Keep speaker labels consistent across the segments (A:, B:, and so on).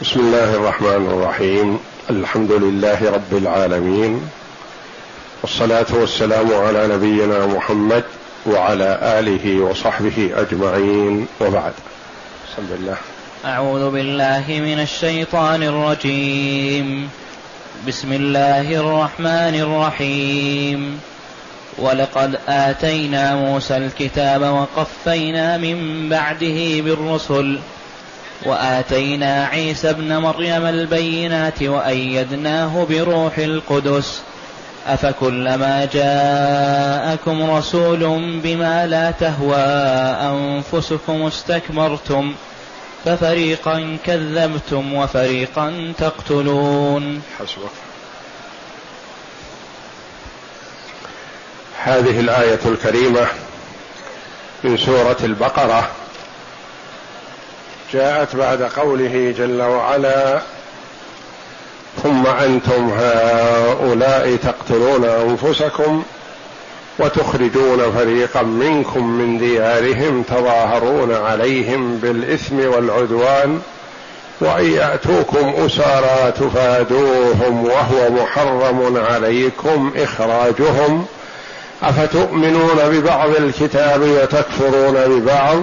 A: بسم الله الرحمن الرحيم. الحمد لله رب العالمين. والصلاة والسلام على نبينا محمد وعلى آله وصحبه أجمعين. وبعد. بسم الله
B: أعوذ بالله من الشيطان الرجيم. بسم الله الرحمن الرحيم. ولقد آتينا موسى الكتاب وقفينا من بعده بالرسل. وآتينا عيسى ابن مريم البينات وأيدناه بروح القدس. أفكلما جاءكم رسول بما لا تهوى أنفسكم استكبرتم ففريقا كذبتم وفريقا تقتلون. حسبك.
A: هذه الآية الكريمة من سورة البقرة. جاءت بعد قوله جل وعلا ثم أنتم هؤلاء تقتلون أنفسكم وتخرجون فريقا منكم من ديارهم تظاهرون عليهم بالإثم والعدوان وإن يأتوكم أسارى تفادوهم وهو محرم عليكم إخراجهم. أفتؤمنون ببعض الكتاب وتكفرون ببعض؟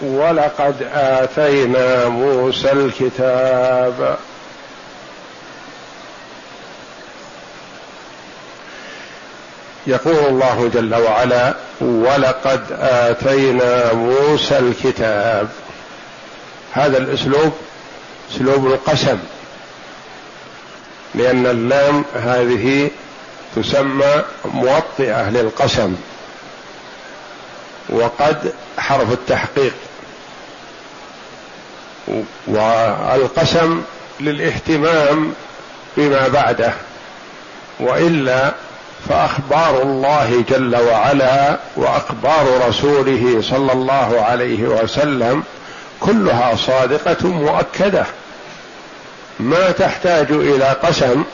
A: ولقد آتينا موسى الكتاب. يقول الله جل وعلا ولقد آتينا موسى الكتاب. هذا الأسلوب أسلوب القسم لأن اللام هذه تسمى موطئة للقسم وقد حرف التحقيق. والقسم للاهتمام بما بعده وإلا فأخبار الله جل وعلا وأخبار رسوله صلى الله عليه وسلم كلها صادقة مؤكدة. ما تحتاج إلى قسم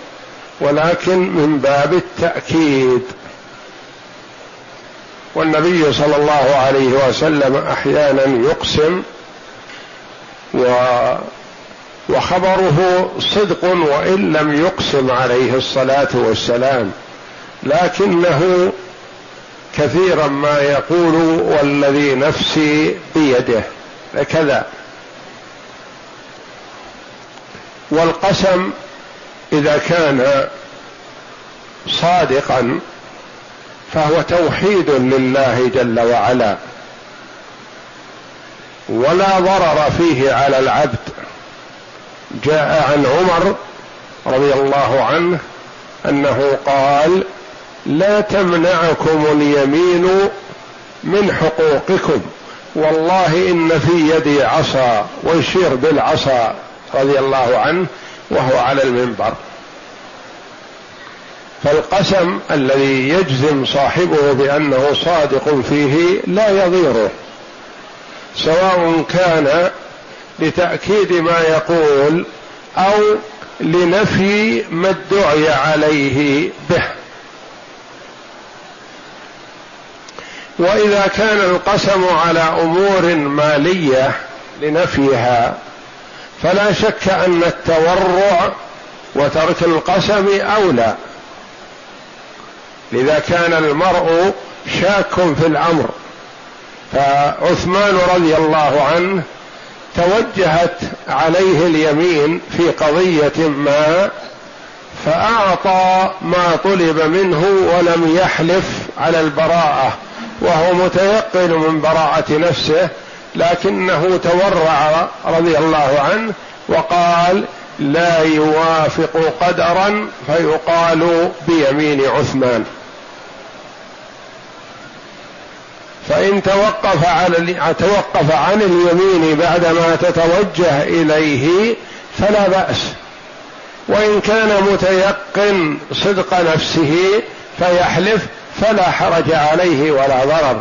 A: ولكن من باب التأكيد. والنبي صلى الله عليه وسلم أحيانا يقسم و وخبره صدق وإن لم يقسم عليه الصلاة والسلام لكنه كثيرا ما يقول والذي نفسي بيده كذا والقسم إذا كان صادقا فهو توحيد لله جل وعلا. ولا ضرر فيه على العبد. جاء عن عمر رضي الله عنه أنه قال لا تمنعكم اليمين من حقوقكم والله إن في يدي عصا ويشير بالعصا رضي الله عنه وهو على المنبر. فالقسم الذي يجزم صاحبه بأنه صادق فيه لا يضيره. سواء كان لتأكيد ما يقول أو لنفي ما ادعي عليه به. وإذا كان القسم على أمور مالية لنفيها فلا شك أن التورع وترك القسم أولى. لذا كان المرء شاك في الأمر. فعثمان رضي الله عنه توجهت عليه اليمين في قضية ما فأعطى ما طلب منه ولم يحلف على البراءة وهو متيقن من براءة نفسه لكنه تورع رضي الله عنه وقال لا يوافق قدرا فيقال بيمين عثمان. فإن توقف على توقف عن اليمين بعدما تتوجه إليه فلا بأس. وإن كان متيقن صدق نفسه فيحلف فلا حرج عليه ولا ضرر.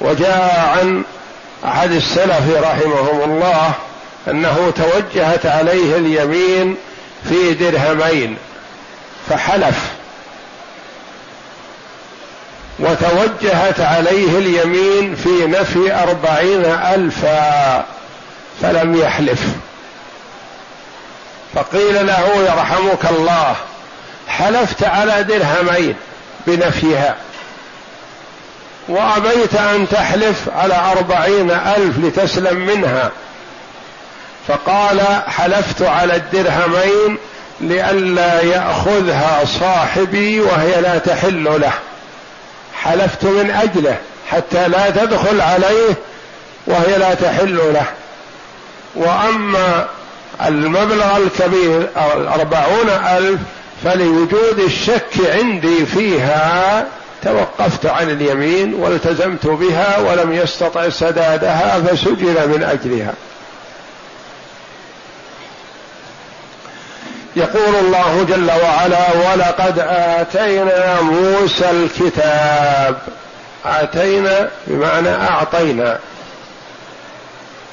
A: وجاء عن أحد السلف رحمهم الله أنه توجهت عليه اليمين في درهمين فحلف. وتوجهت عليه اليمين في نفي أربعين ألفا فلم يحلف. فقيل له يرحمك الله حلفت على درهمين بنفيها وأبيت أن تحلف على أربعين ألف لتسلم منها. فقال حلفت على الدرهمين لئلا يأخذها صاحبي وهي لا تحل له. حلفت من أجله حتى لا تدخل عليه وهي لا تحل له. وأما المبلغ الكبير الأربعون ألف فلوجود الشك عندي فيها توقفت عن اليمين والتزمت بها ولم يستطع سدادها فسجن من أجلها. يقول الله جل وعلا ولقد آتينا موسى الكتاب. آتينا بمعنى أعطينا.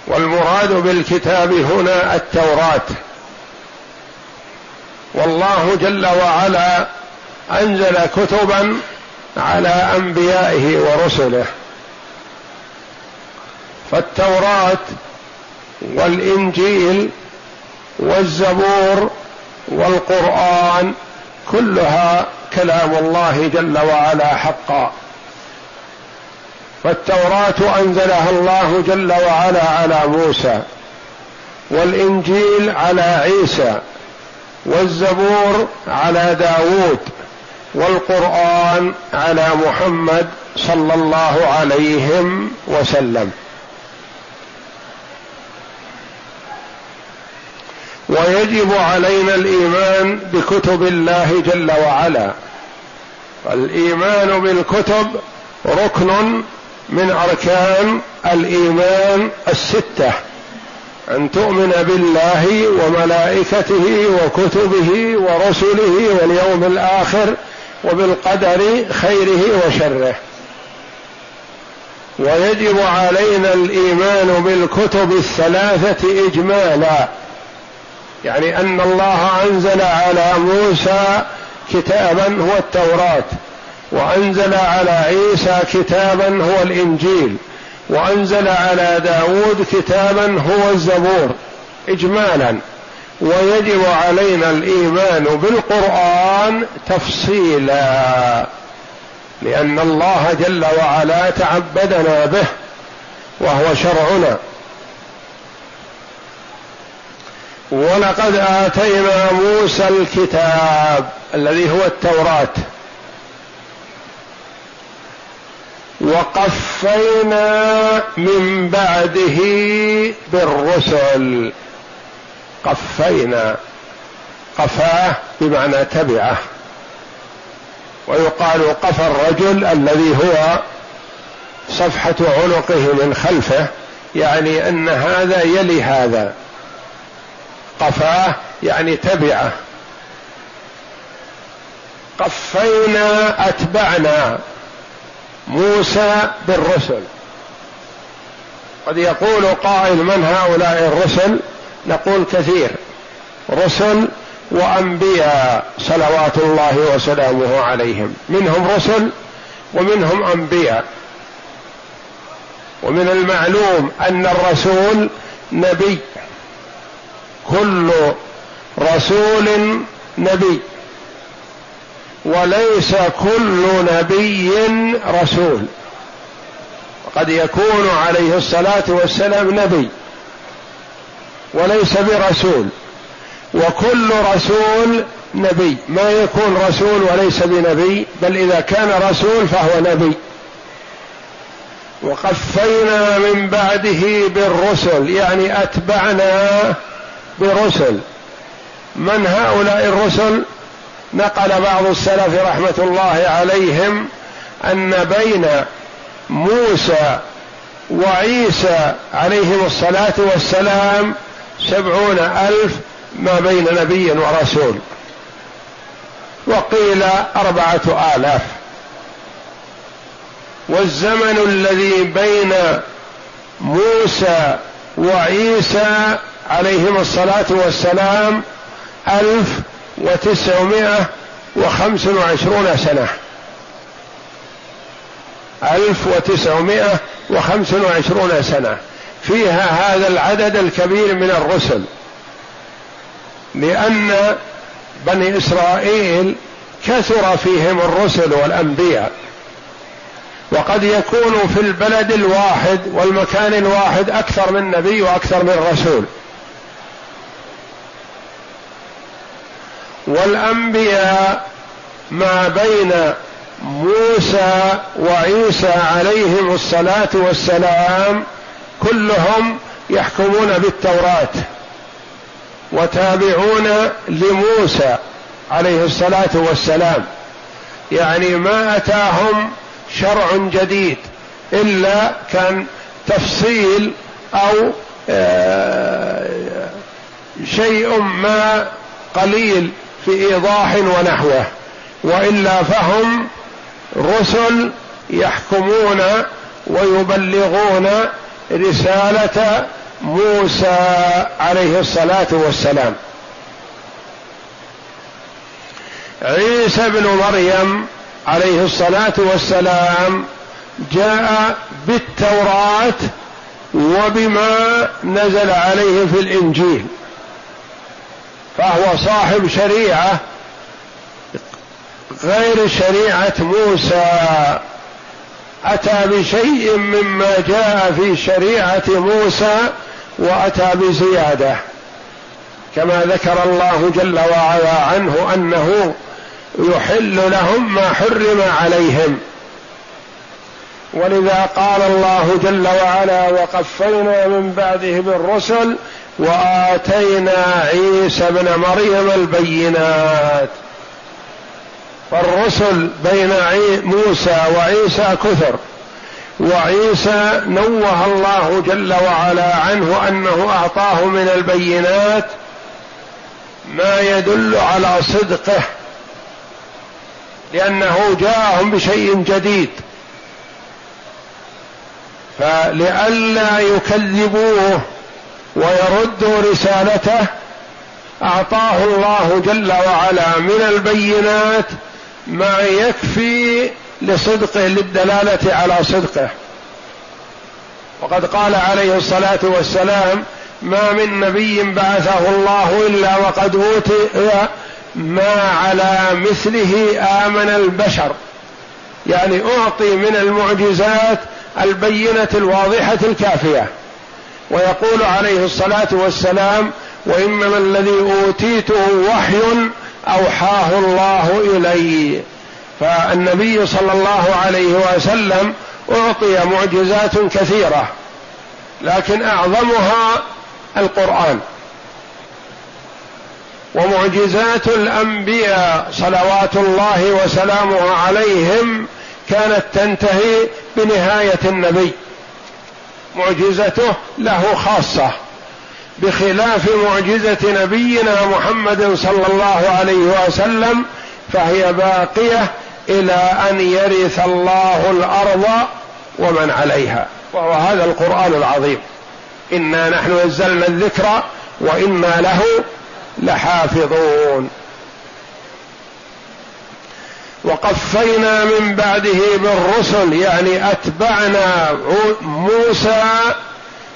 A: والمراد بالكتاب هنا التوراة. والله جل وعلا أنزل كتبا على أنبيائه ورسله. فالتوراة والإنجيل والزبور والقرآن كلها كلام الله جل وعلا حقا. فالتوراه أنزلها الله جل وعلا على موسى والإنجيل على عيسى والزبور على داود والقرآن على محمد صلى الله عليهم وسلم. ويجب علينا الإيمان بكتب الله جل وعلا. الإيمان بالكتب ركن من أركان الإيمان الستة. أن تؤمن بالله وملائكته وكتبه ورسله واليوم الآخر وبالقدر خيره وشره. ويجب علينا الإيمان بالكتب الثلاثة اجمالا. يعني أن الله أنزل على موسى كتابا هو التوراة وأنزل على عيسى كتابا هو الإنجيل وأنزل على داود كتابا هو الزبور اجمالا. ويجب علينا الإيمان بالقرآن تفصيلا لأن الله جل وعلا تعبدنا به وهو شرعنا. ولقد آتينا موسى الكتاب الذي هو التوراة. وقفينا من بعده بالرسل. قفينا. قفاه بمعنى تبعه. ويقال قفى الرجل الذي هو صفحة عنقه من خلفه يعني أن هذا يلي هذا. قفاه يعني تبعه. قفينا أتبعنا موسى بالرسل. قد يقول قائل من هؤلاء الرسل؟ نقول كثير. رسل وأنبياء صلوات الله وسلامه عليهم. منهم رسل ومنهم أنبياء. ومن المعلوم أن الرسول نبي. كل رسول نبي وليس كل نبي رسول. قد يكون عليه الصلاة والسلام نبي وليس برسول. وكل رسول نبي. ما يكون رسول وليس بنبي بل إذا كان رسول فهو نبي. وقفينا من بعده بالرسل يعني أتبعنا برسل من هؤلاء الرسل؟ نقل بعض السلف رحمة الله عليهم أن بين موسى وعيسى عليهم الصلاة والسلام سبعون ألف ما بين نبي ورسول. وقيل أربعة آلاف. والزمن الذي بين موسى وعيسى عليهما الصلاة والسلام ألف وتسعمائة وخمس وعشرون سنة. ألف وتسعمائة وخمس وعشرون سنة. فيها هذا العدد الكبير من الرسل. لأن بني إسرائيل كثر فيهم الرسل والأنبياء. وقد يكون في البلد الواحد والمكان الواحد أكثر من نبي وأكثر من رسول. والأنبياء ما بين موسى وعيسى عليهم الصلاة والسلام كلهم يحكمون بالتوراة وتابعون لموسى عليه الصلاة والسلام. يعني ما أتاهم شرع جديد إلا كان تفصيل أو آه، شيء ما قليل. في إيضاح ونحوه وإلا فهم رسل يحكمون ويبلغون رسالة موسى عليه الصلاة والسلام. عيسى بن مريم عليه الصلاة والسلام جاء بالتوراة وبما نزل عليه في الإنجيل. فهو صاحب شريعة غير شريعة موسى. أتى بشيء مما جاء في شريعة موسى وأتى بزيادة كما ذكر الله جل وعلا عنه أنه يحل لهم ما حرم عليهم. ولذا قال الله جل وعلا وقفينا من بعده بالرسل وآتينا عيسى ابن مريم البينات. فالرسل بين موسى وعيسى كثر. وعيسى نوه الله جل وعلا عنه أنه أعطاه من البينات ما يدل على صدقه لأنه جاءهم بشيء جديد. فلئلا يكذبوه ويردوا رسالته أعطاه الله جل وعلا من البينات ما يكفي لصدقه للدلالة على صدقه. وقد قال عليه الصلاة والسلام ما من نبي بعثه الله إلا وقد اوتي ما على مثله آمن البشر. يعني أعطي من المعجزات البينة الواضحة الكافية. ويقول عليه الصلاة والسلام وإنما الذي أوتيته وحي أوحاه الله إلي. فالنبي صلى الله عليه وسلم أعطي معجزات كثيرة لكن أعظمها القرآن. ومعجزات الأنبياء صلوات الله وسلامه عليهم كانت تنتهي بنهاية النبي. معجزته له خاصة بخلاف معجزة نبينا محمد صلى الله عليه وسلم فهي باقية إلى أن يرث الله الأرض ومن عليها وهو هذا القرآن العظيم. إنا نحن نزلنا الذكر وإنا له لحافظون. وقفينا من بعده بالرسل يعني أتبعنا موسى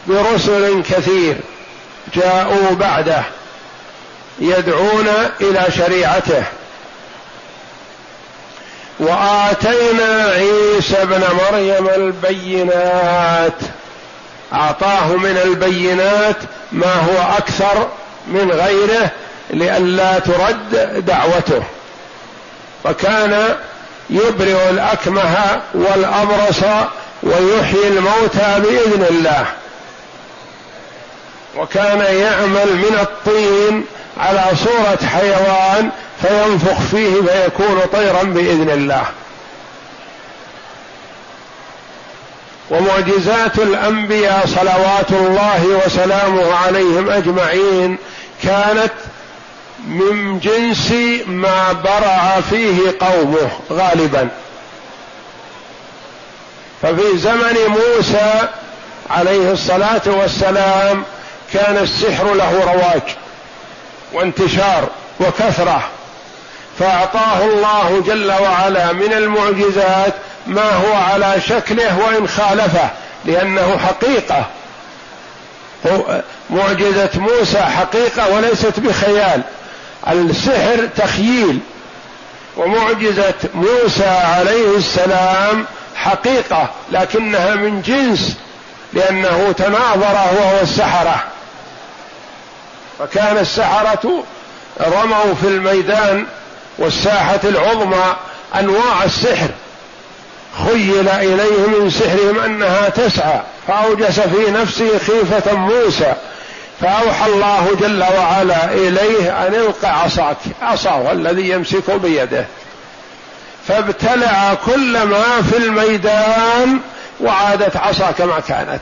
A: برسل كثير جاءوا بعده يدعون إلى شريعته. وآتينا عيسى ابن مريم البينات أعطاه من البينات ما هو أكثر من غيره لئلا ترد دعوته. فكان يبرئ الأكمه والأبرص ويحيي الموتى بإذن الله. وكان يعمل من الطين على صورة حيوان فينفخ فيه فيكون طيرا بإذن الله. ومعجزات الأنبياء صلوات الله وسلامه عليهم أجمعين كانت من جنس ما برع فيه قومه غالبا. ففي زمن موسى عليه الصلاة والسلام كان السحر له رواج وانتشار وكثرة فأعطاه الله جل وعلا من المعجزات ما هو على شكله وإن خالفه لأنه حقيقة. معجزة موسى حقيقة وليست بخيال. السحر تخييل ومعجزة موسى عليه السلام حقيقة لكنها من جنس لأنه تناظر هو والسحرة. فكان السحرة رموا في الميدان والساحة العظمى أنواع السحر. خيل إليه من سحرهم أنها تسعى فأوجس في نفسه خيفة موسى. فأوحى الله جل وعلا إليه أن الق عصاك عصاه الذي يمسك بيده. فابتلع كل ما في الميدان وعادت عصا كما كانت.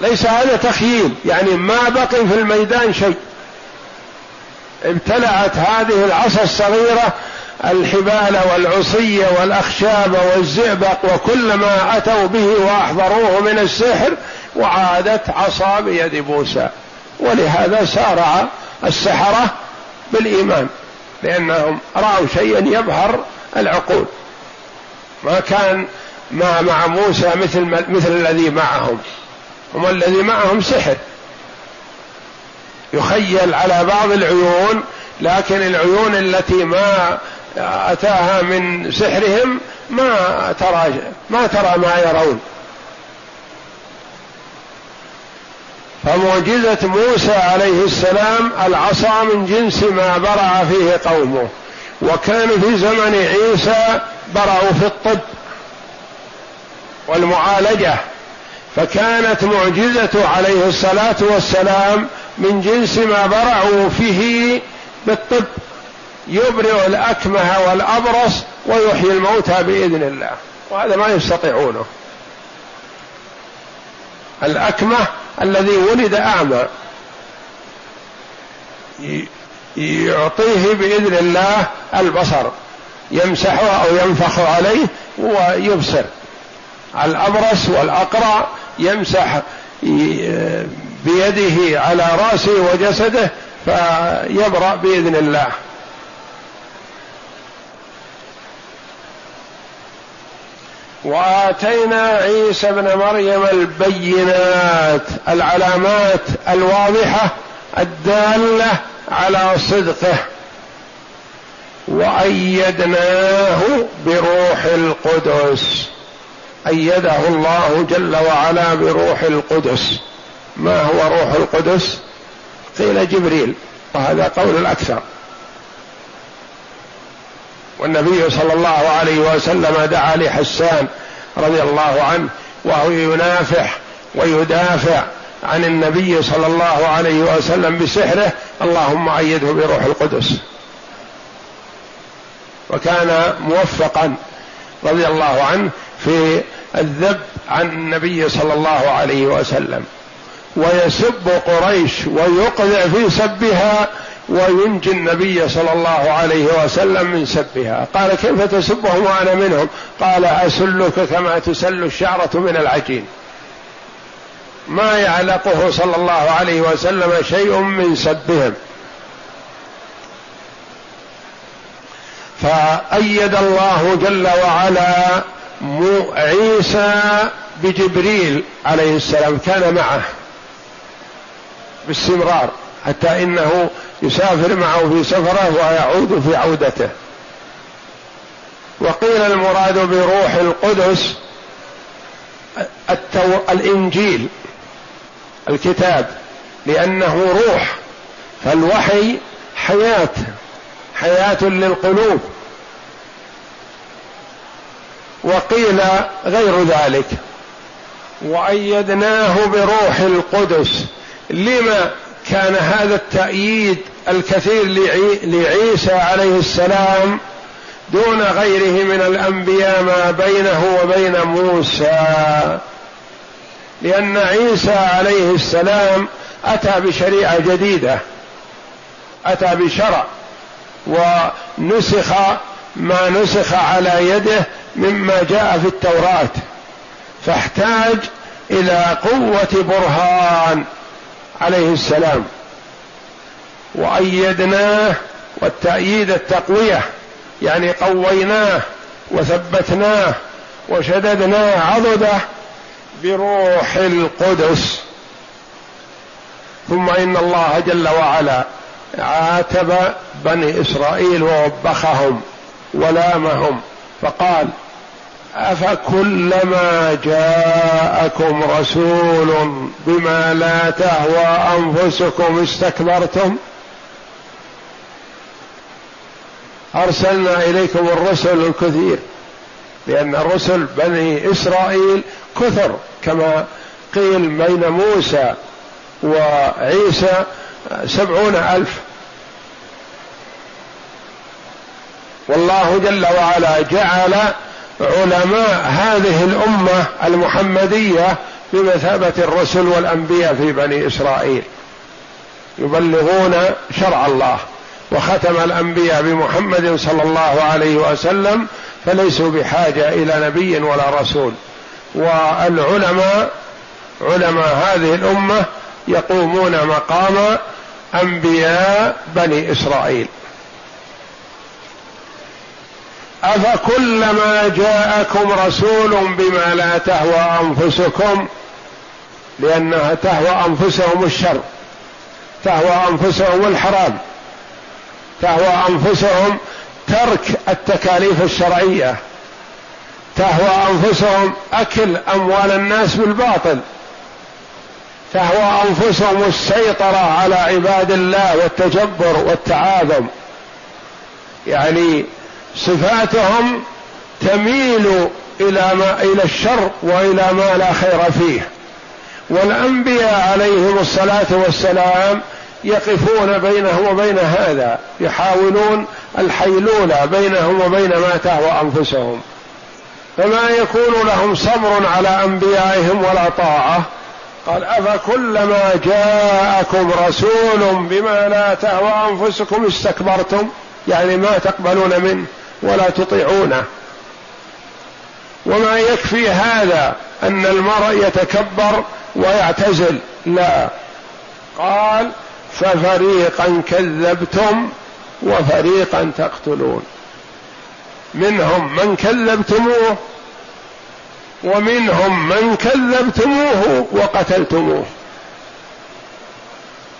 A: ليس هذا تخييل يعني ما بقي في الميدان شيء. ابتلعت هذه العصا الصغيرة الحبال والعصية والأخشاب والزئبق وكل ما أتوا به وأحضروه من السحر وعادت عصا بيد موسى. ولهذا سارع السحرة بالإيمان لأنهم رأوا شيئا يبهر العقول. ما كان ما مع موسى مثل مثل الذي معهم هم الذي معهم سحر. يخيل على بعض العيون لكن العيون التي ما أتاها من سحرهم ما ترى ما ترى ما يرون. فمعجزة موسى عليه السلام العصا من جنس ما برع فيه قومه. وكان في زمن عيسى برعوا في الطب والمعالجة. فكانت معجزة عليه الصلاة والسلام من جنس ما برعوا فيه بالطب. يبرئ الأكمه والأبرص ويحيي الموتى بإذن الله. وهذا ما يستطيعونه. الأكمه الذي ولد أعمى. يعطيه بإذن الله البصر. يمسحه أو ينفخ عليه ويبصر. الأبرص والأقرع يمسح بيده على رأسه وجسده فيبرأ بإذن الله. وآتينا عيسى ابن مريم البينات العلامات الواضحة الدالة على صدقه. وأيدناه بروح القدس. أيده الله جل وعلا بروح القدس. ما هو روح القدس؟ قيل جبريل وهذا قول الأكثر. والنبي صلى الله عليه وسلم دعا لحسان رضي الله عنه وهو ينافح ويدافع عن النبي صلى الله عليه وسلم بسحره اللهم أيده بروح القدس. وكان موفقا رضي الله عنه في الذب عن النبي صلى الله عليه وسلم. ويسب قريش ويقذع في سبها وينجي النبي صلى الله عليه وسلم من سبها. قال كيف تسبهم وأنا منهم؟ قال أسلك كما تسل الشعرة من العجين. ما يعلقه صلى الله عليه وسلم شيء من سبهم. فأيد الله جل وعلا عيسى بجبريل عليه السلام. كان معه باستمرار حتى إنه يسافر معه في سفرة ويعود في عودته. وقيل المراد بروح القدس التو... الإنجيل الكتاب لأنه روح فالوحي حياة حياة للقلوب. وقيل غير ذلك. وأيدناه بروح القدس. لما كان هذا التأييد الكثير لعيسى عليه السلام دون غيره من الأنبياء ما بينه وبين موسى. لأن عيسى عليه السلام أتى بشريعة جديدة أتى بشرع ونسخ ما نسخ على يده مما جاء في التوراة فاحتاج إلى قوة برهان. عليه السلام وأيدناه والتأييد التقوية يعني قويناه وثبتناه وشددناه عضده بروح القدس. ثم إن الله جل وعلا عاتب بني إسرائيل ووبخهم ولامهم فقال أفكلما جاءكم رسول بما لا تهوى أنفسكم استكبرتم؟ أرسلنا إليكم الرسل الكثير لأن الرسل بني إسرائيل كثر كما قيل بين موسى وعيسى سبعون ألف. والله جل وعلا جعل علماء هذه الأمة المحمدية بمثابة الرسل والأنبياء في بني إسرائيل. يبلغون شرع الله وختم الأنبياء بمحمد صلى الله عليه وسلم فليسوا بحاجة إلى نبي ولا رسول. والعلماء علماء هذه الأمة يقومون مقام أنبياء بني إسرائيل. أفكلما جاءكم رسول بما لا تهوى أنفسكم لأنها تهوى أنفسهم الشر تهوى أنفسهم الحرام تهوى أنفسهم ترك التكاليف الشرعية تهوى أنفسهم أكل أموال الناس بالباطل تهوى أنفسهم السيطرة على عباد الله والتجبر والتعاظم. يعني صفاتهم تميل إلى ما إلى الشر وإلى ما لا خير فيه. والأنبياء عليهم الصلاة والسلام يقفون بينه وبين هذا يحاولون الحيلوله بينهم وبين ما تهوى أنفسهم. فما يكون لهم صبر على أنبيائهم ولا طاعة. قال أفكلما جاءكم رسول بما لا تهوى أنفسكم استكبرتم؟ يعني ما تقبلون منه. ولا تطيعونه. وما يكفي هذا أن المرء يتكبر ويعتزل؟ لا. قال ففريقا كذبتم وفريقا تقتلون. منهم من كذبتموه ومنهم من كذبتموه وقتلتموه.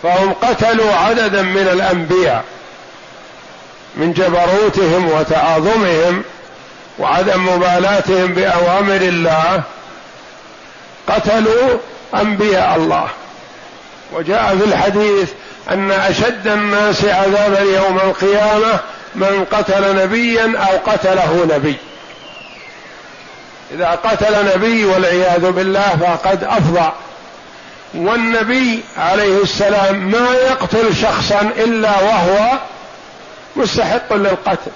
A: فهم قتلوا عددا من الأنبياء. من جبروتهم وتعاظمهم وعدم مبالاتهم بأوامر الله قتلوا أنبياء الله. وجاء في الحديث أن أشد الناس عذابا يوم القيامة من قتل نبيا أو قتله نبي. إذا قتل نبي والعياذ بالله فقد أفضى. والنبي عليه السلام ما يقتل شخصا إلا وهو مستحق للقتل.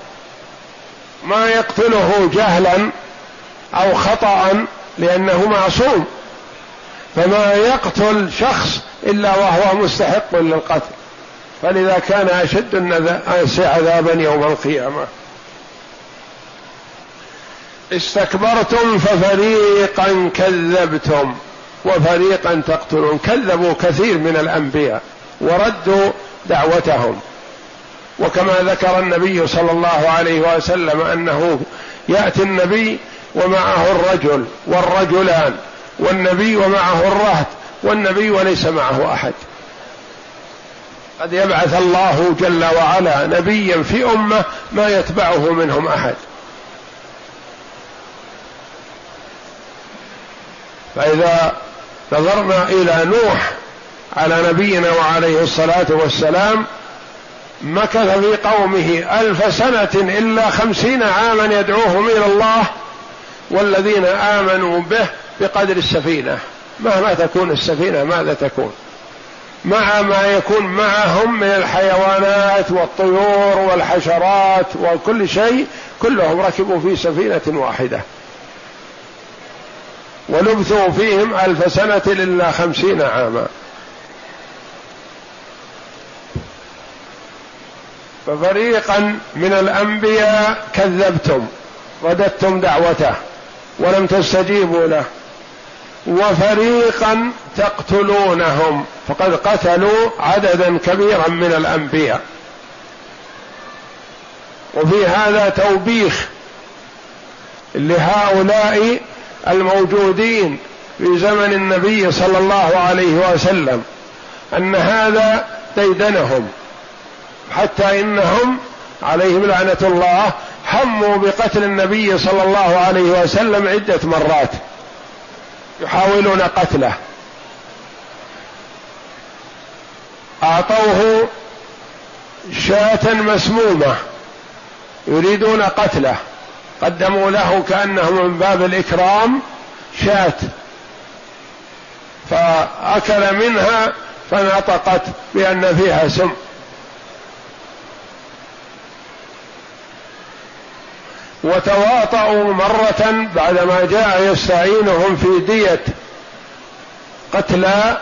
A: ما يقتله جهلا أو خطا لأنه معصوم. فما يقتل شخص إلا وهو مستحق للقتل. فلذا كان أشد الناس عذابا يوم القيامة. استكبرتم ففريقا كذبتم. وفريقا تقتلون. كذبوا كثير من الأنبياء. وردوا دعوتهم. وكما ذكر النبي صلى الله عليه وسلم أنه يأتي النبي ومعه الرجل والرجلان والنبي ومعه الرهط والنبي وليس معه أحد. قد يبعث الله جل وعلا نبيا في أمة ما يتبعه منهم أحد. فإذا نظرنا إلى نوح على نبينا وعليه الصلاة والسلام مكث في قومه ألف سنة إلا خمسين عاما يدعوهم إلى الله والذين آمنوا به بقدر السفينة. مهما تكون السفينة ماذا تكون؟ مع ما يكون معهم من الحيوانات والطيور والحشرات وكل شيء كلهم ركبوا في سفينة واحدة. ولبثوا فيهم ألف سنة إلا خمسين عاما. ففريقا من الأنبياء كذبتم رددتم دعوته ولم تستجيبوا له. وفريقا تقتلونهم فقد قتلوا عددا كبيرا من الأنبياء. وفي هذا توبيخ لهؤلاء الموجودين في زمن النبي صلى الله عليه وسلم أن هذا ديدنهم. حتى إنهم عليهم لعنة الله هموا بقتل النبي صلى الله عليه وسلم عدة مرات. يحاولون قتله. أعطوه شاة مسمومة. يريدون قتله. قدموا له كأنه من باب الإكرام شاة. فأكل منها فنطقت بأن فيها سم. وتواطؤوا مرة بعدما جاء يستعينهم في دية قتلى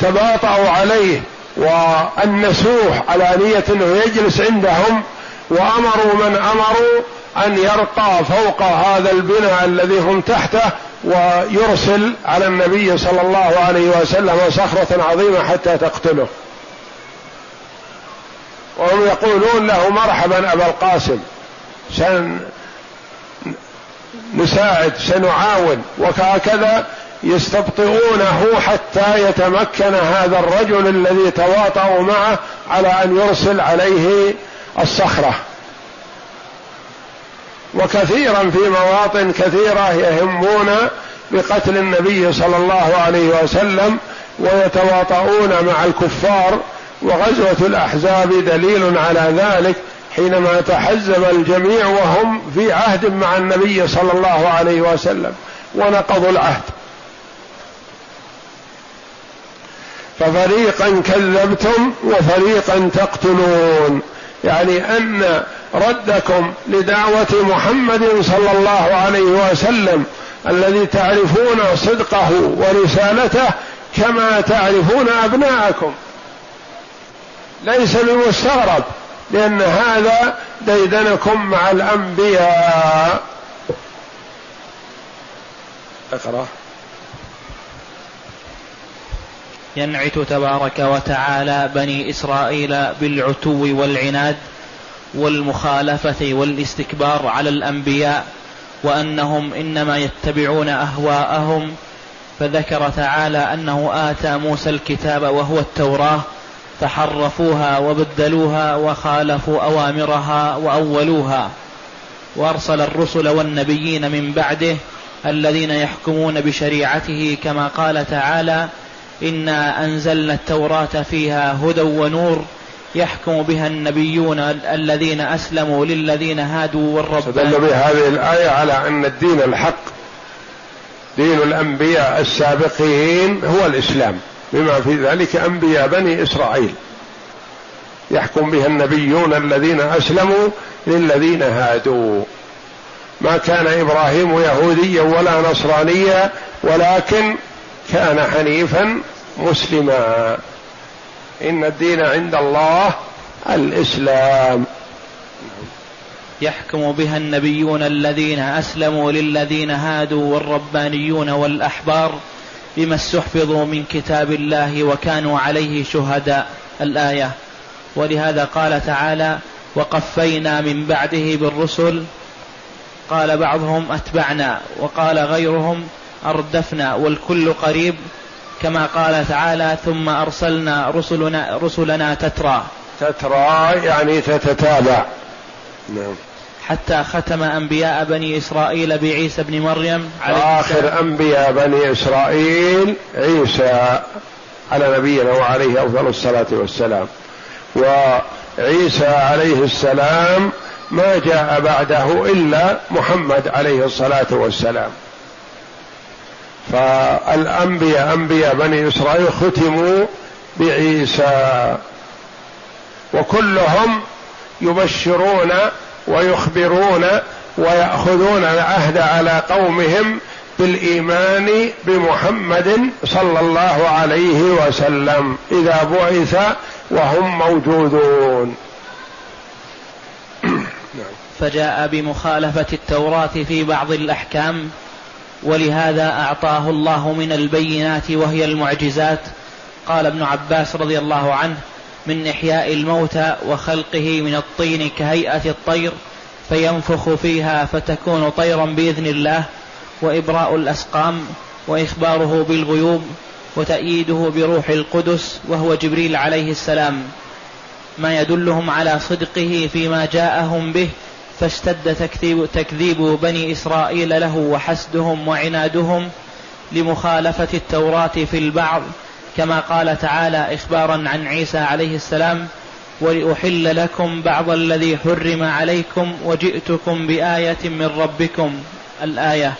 A: تباطؤوا عليه وأنسوه على نية أنه يجلس عندهم وأمروا من أمروا أن يرقى فوق هذا البناء الذي هم تحته ويرسل على النبي صلى الله عليه وسلم صخرة عظيمة حتى تقتله. يقولون له مرحبا أبا القاسم سنساعد سنعاون وهكذا يستبطئونه حتى يتمكن هذا الرجل الذي تواطؤوا معه على أن يرسل عليه الصخرة. وكثيرا في مواطن كثيرة يهمون بقتل النبي صلى الله عليه وسلم ويتواطؤون مع الكفار وغزوة الأحزاب دليل على ذلك حينما تحزب الجميع وهم في عهد مع النبي صلى الله عليه وسلم ونقضوا العهد. ففريقا كذبتم وفريقا تقتلون. يعني أن ردكم لدعوة محمد صلى الله عليه وسلم الذي تعرفون صدقه ورسالته كما تعرفون أبناءكم. ليس بمستغرب لأن هذا ديدنكم مع الأنبياء. اقرأ.
B: ينعت تبارك وتعالى بني إسرائيل بالعتو والعناد والمخالفة والاستكبار على الأنبياء وأنهم إنما يتبعون أهواءهم. فذكر تعالى أنه آتى موسى الكتاب وهو التوراة فحرفوها وبدلوها وخالفوا أوامرها وأولوها. وأرسل الرسل والنبيين من بعده الذين يحكمون بشريعته كما قال تعالى إنا أنزلنا التوراة فيها هدى ونور يحكم بها النبيون الذين أسلموا للذين هادوا والربانيون
A: استدل بهذه الآية على أن الدين الحق دين الأنبياء السابقين هو الإسلام. بما في ذلك أنبياء بني إسرائيل. يحكم بها النبيون الذين أسلموا للذين هادوا. ما كان إبراهيم يهوديا ولا نصرانيا ولكن كان حنيفا مسلما. إن الدين عند الله الإسلام.
B: يحكم بها النبيون الذين أسلموا للذين هادوا والربانيون والأحبار. بما استحفظوا من كتاب الله وكانوا عليه شهداء الآية. ولهذا قال تعالى وقفينا من بعده بالرسل. قال بعضهم أتبعنا. وقال غيرهم أردفنا. والكل قريب. كما قال تعالى ثم أرسلنا رسلنا رسلنا تترى.
A: تترى يعني تتتابع. نعم.
B: حتى ختم أنبياء بني إسرائيل بعيسى بن مريم
A: عليه آخر أنبياء بني إسرائيل عيسى على نبينا وعليه أفضل الصلاة والسلام. وعيسى عليه السلام ما جاء بعده إلا محمد عليه الصلاة والسلام. فالأنبياء أنبياء بني إسرائيل ختموا بعيسى. وكلهم يبشرون ويخبرون ويأخذون العهد على قومهم بالإيمان بمحمد صلى الله عليه وسلم إذا بعث وهم موجودون.
B: فجاء بمخالفة التوراة في بعض الأحكام ولهذا أعطاه الله من البينات وهي المعجزات. قال ابن عباس رضي الله عنه من إحياء الموتى وخلقه من الطين كهيئة الطير فينفخ فيها فتكون طيرا بإذن الله وإبراء الأسقام وإخباره بالغيوب وتأييده بروح القدس وهو جبريل عليه السلام. ما يدلهم على صدقه فيما جاءهم به فاشتد تكذيب, تكذيب بني إسرائيل له وحسدهم وعنادهم لمخالفة التوراة في البعض كما قال تعالى إخبارا عن عيسى عليه السلام ولأحل لكم بعض الذي حرم عليكم وجئتكم بآية من ربكم. الآية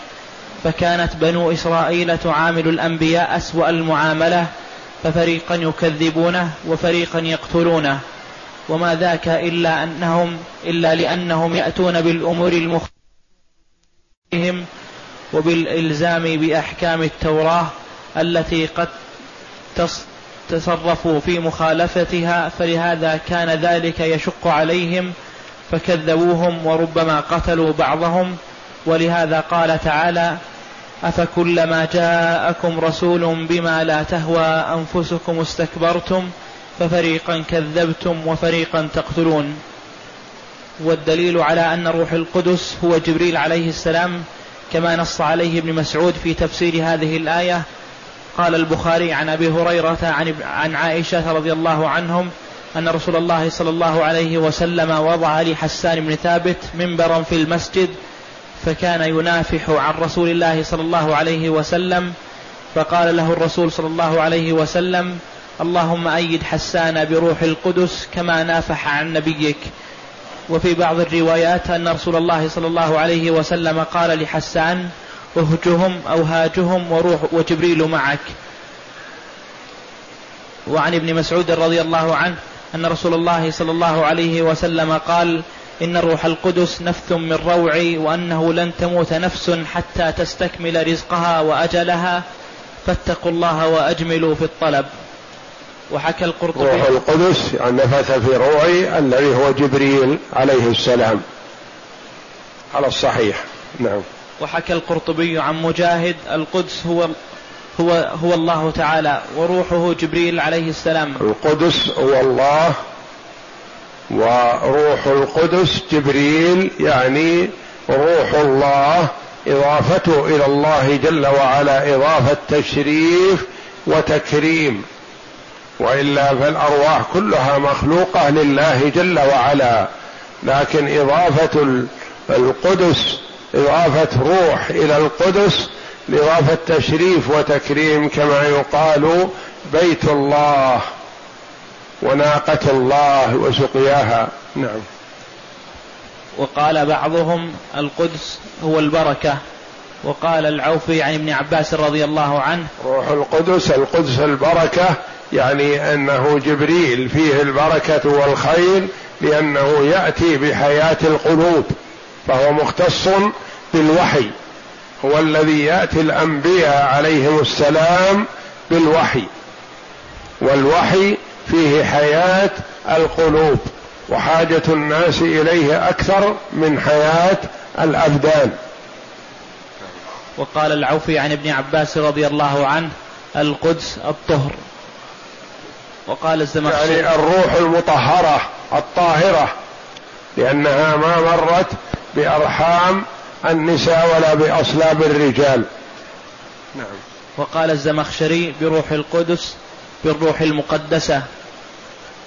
B: فكانت بنو إسرائيل تعامل الأنبياء أسوأ المعاملة ففريقا يكذبونه وفريقا يقتلونه. وما ذاك إلا أنهم إلا لأنهم يأتون بالأمور المختلفة وبالإلزام بأحكام التوراة التي قد تصرفوا في مخالفتها فلهذا كان ذلك يشق عليهم فكذبوهم وربما قتلوا بعضهم. ولهذا قال تعالى أفكلما جاءكم رسول بما لا تهوى أنفسكم استكبرتم ففريقا كذبتم وفريقا تقتلون. والدليل على أن روح القدس هو جبريل عليه السلام كما نص عليه ابن مسعود في تفسير هذه الآية قال البخاري عن أبي هريرة عن, عن عائشة رضي الله عنهم أن رسول الله صلى الله عليه وسلم وضع لحسان بن ثابت منبرا في المسجد فكان ينافح عن رسول الله صلى الله عليه وسلم فقال له الرسول صلى الله عليه وسلم اللهم أيد حسان بروح القدس كما نافح عن نبيك. وفي بعض الروايات أن رسول الله صلى الله عليه وسلم قال لحسان اهجهم أو هاجهم وروح وجبريل معك. وعن ابن مسعود رضي الله عنه أن رسول الله صلى الله عليه وسلم قال إن روح القدس نفث من روعي وأنه لن تموت نفس حتى تستكمل رزقها وأجلها. فاتقوا الله وأجملوا في الطلب. وحكى القرطبي
A: روح القدس نفث في روعي الذي هو جبريل عليه السلام. على الصحيح. نعم.
B: وحكى القرطبي عن مجاهد القدس هو هو هو الله تعالى وروحه جبريل عليه السلام.
A: القدس هو الله وروح القدس جبريل يعني روح الله إضافته إلى الله جل وعلا إضافة تشريف وتكريم. وإلا فالأرواح كلها مخلوقة لله جل وعلا لكن إضافة القدس إضافة روح إلى القدس لاضافه تشريف وتكريم كما يقال بيت الله وناقة الله وسقياها. نعم.
B: وقال بعضهم القدس هو البركة وقال العوفي عن ابن عباس رضي الله عنه
A: روح القدس القدس البركة يعني أنه جبريل فيه البركة والخير لأنه يأتي بحياة القلوب. فهو مختص بالوحي. هو الذي يأتي الأنبياء عليهم السلام بالوحي. والوحي فيه حياة القلوب وحاجة الناس إليه أكثر من حياة الأبدان.
B: وقال العوفي عن ابن عباس رضي الله عنه القدس الطهر. وقال الزمخشري
A: يعني الروح المطهرة الطاهرة لأنها ما مرت بأرحام النساء ولا بأصلاب الرجال.
B: نعم. وقال الزمخشري بروح القدس بالروح المقدسة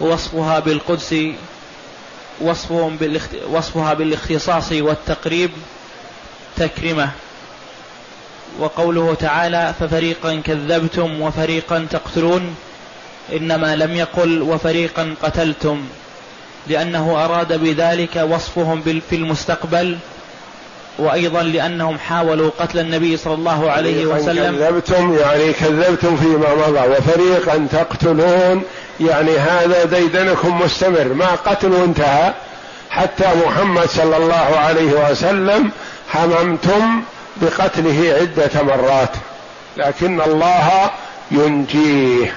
B: ووصفها بالقدس وصفهم بالاخت... وصفها بالاختصاص والتقريب تكرمة. وقوله تعالى ففريقا كذبتم وفريقا تقتلون إنما لم يقل وفريقا قتلتم. لأنه أراد بذلك وصفهم في المستقبل وأيضا لأنهم حاولوا قتل النبي صلى الله عليه وسلم.
A: كذبتم يعني كذبتم فيما مضى. وفريقا تقتلون يعني هذا ديدنكم مستمر. ما قتل انتهى حتى محمد صلى الله عليه وسلم هممتم بقتله عدة مرات. لكن الله ينجيه.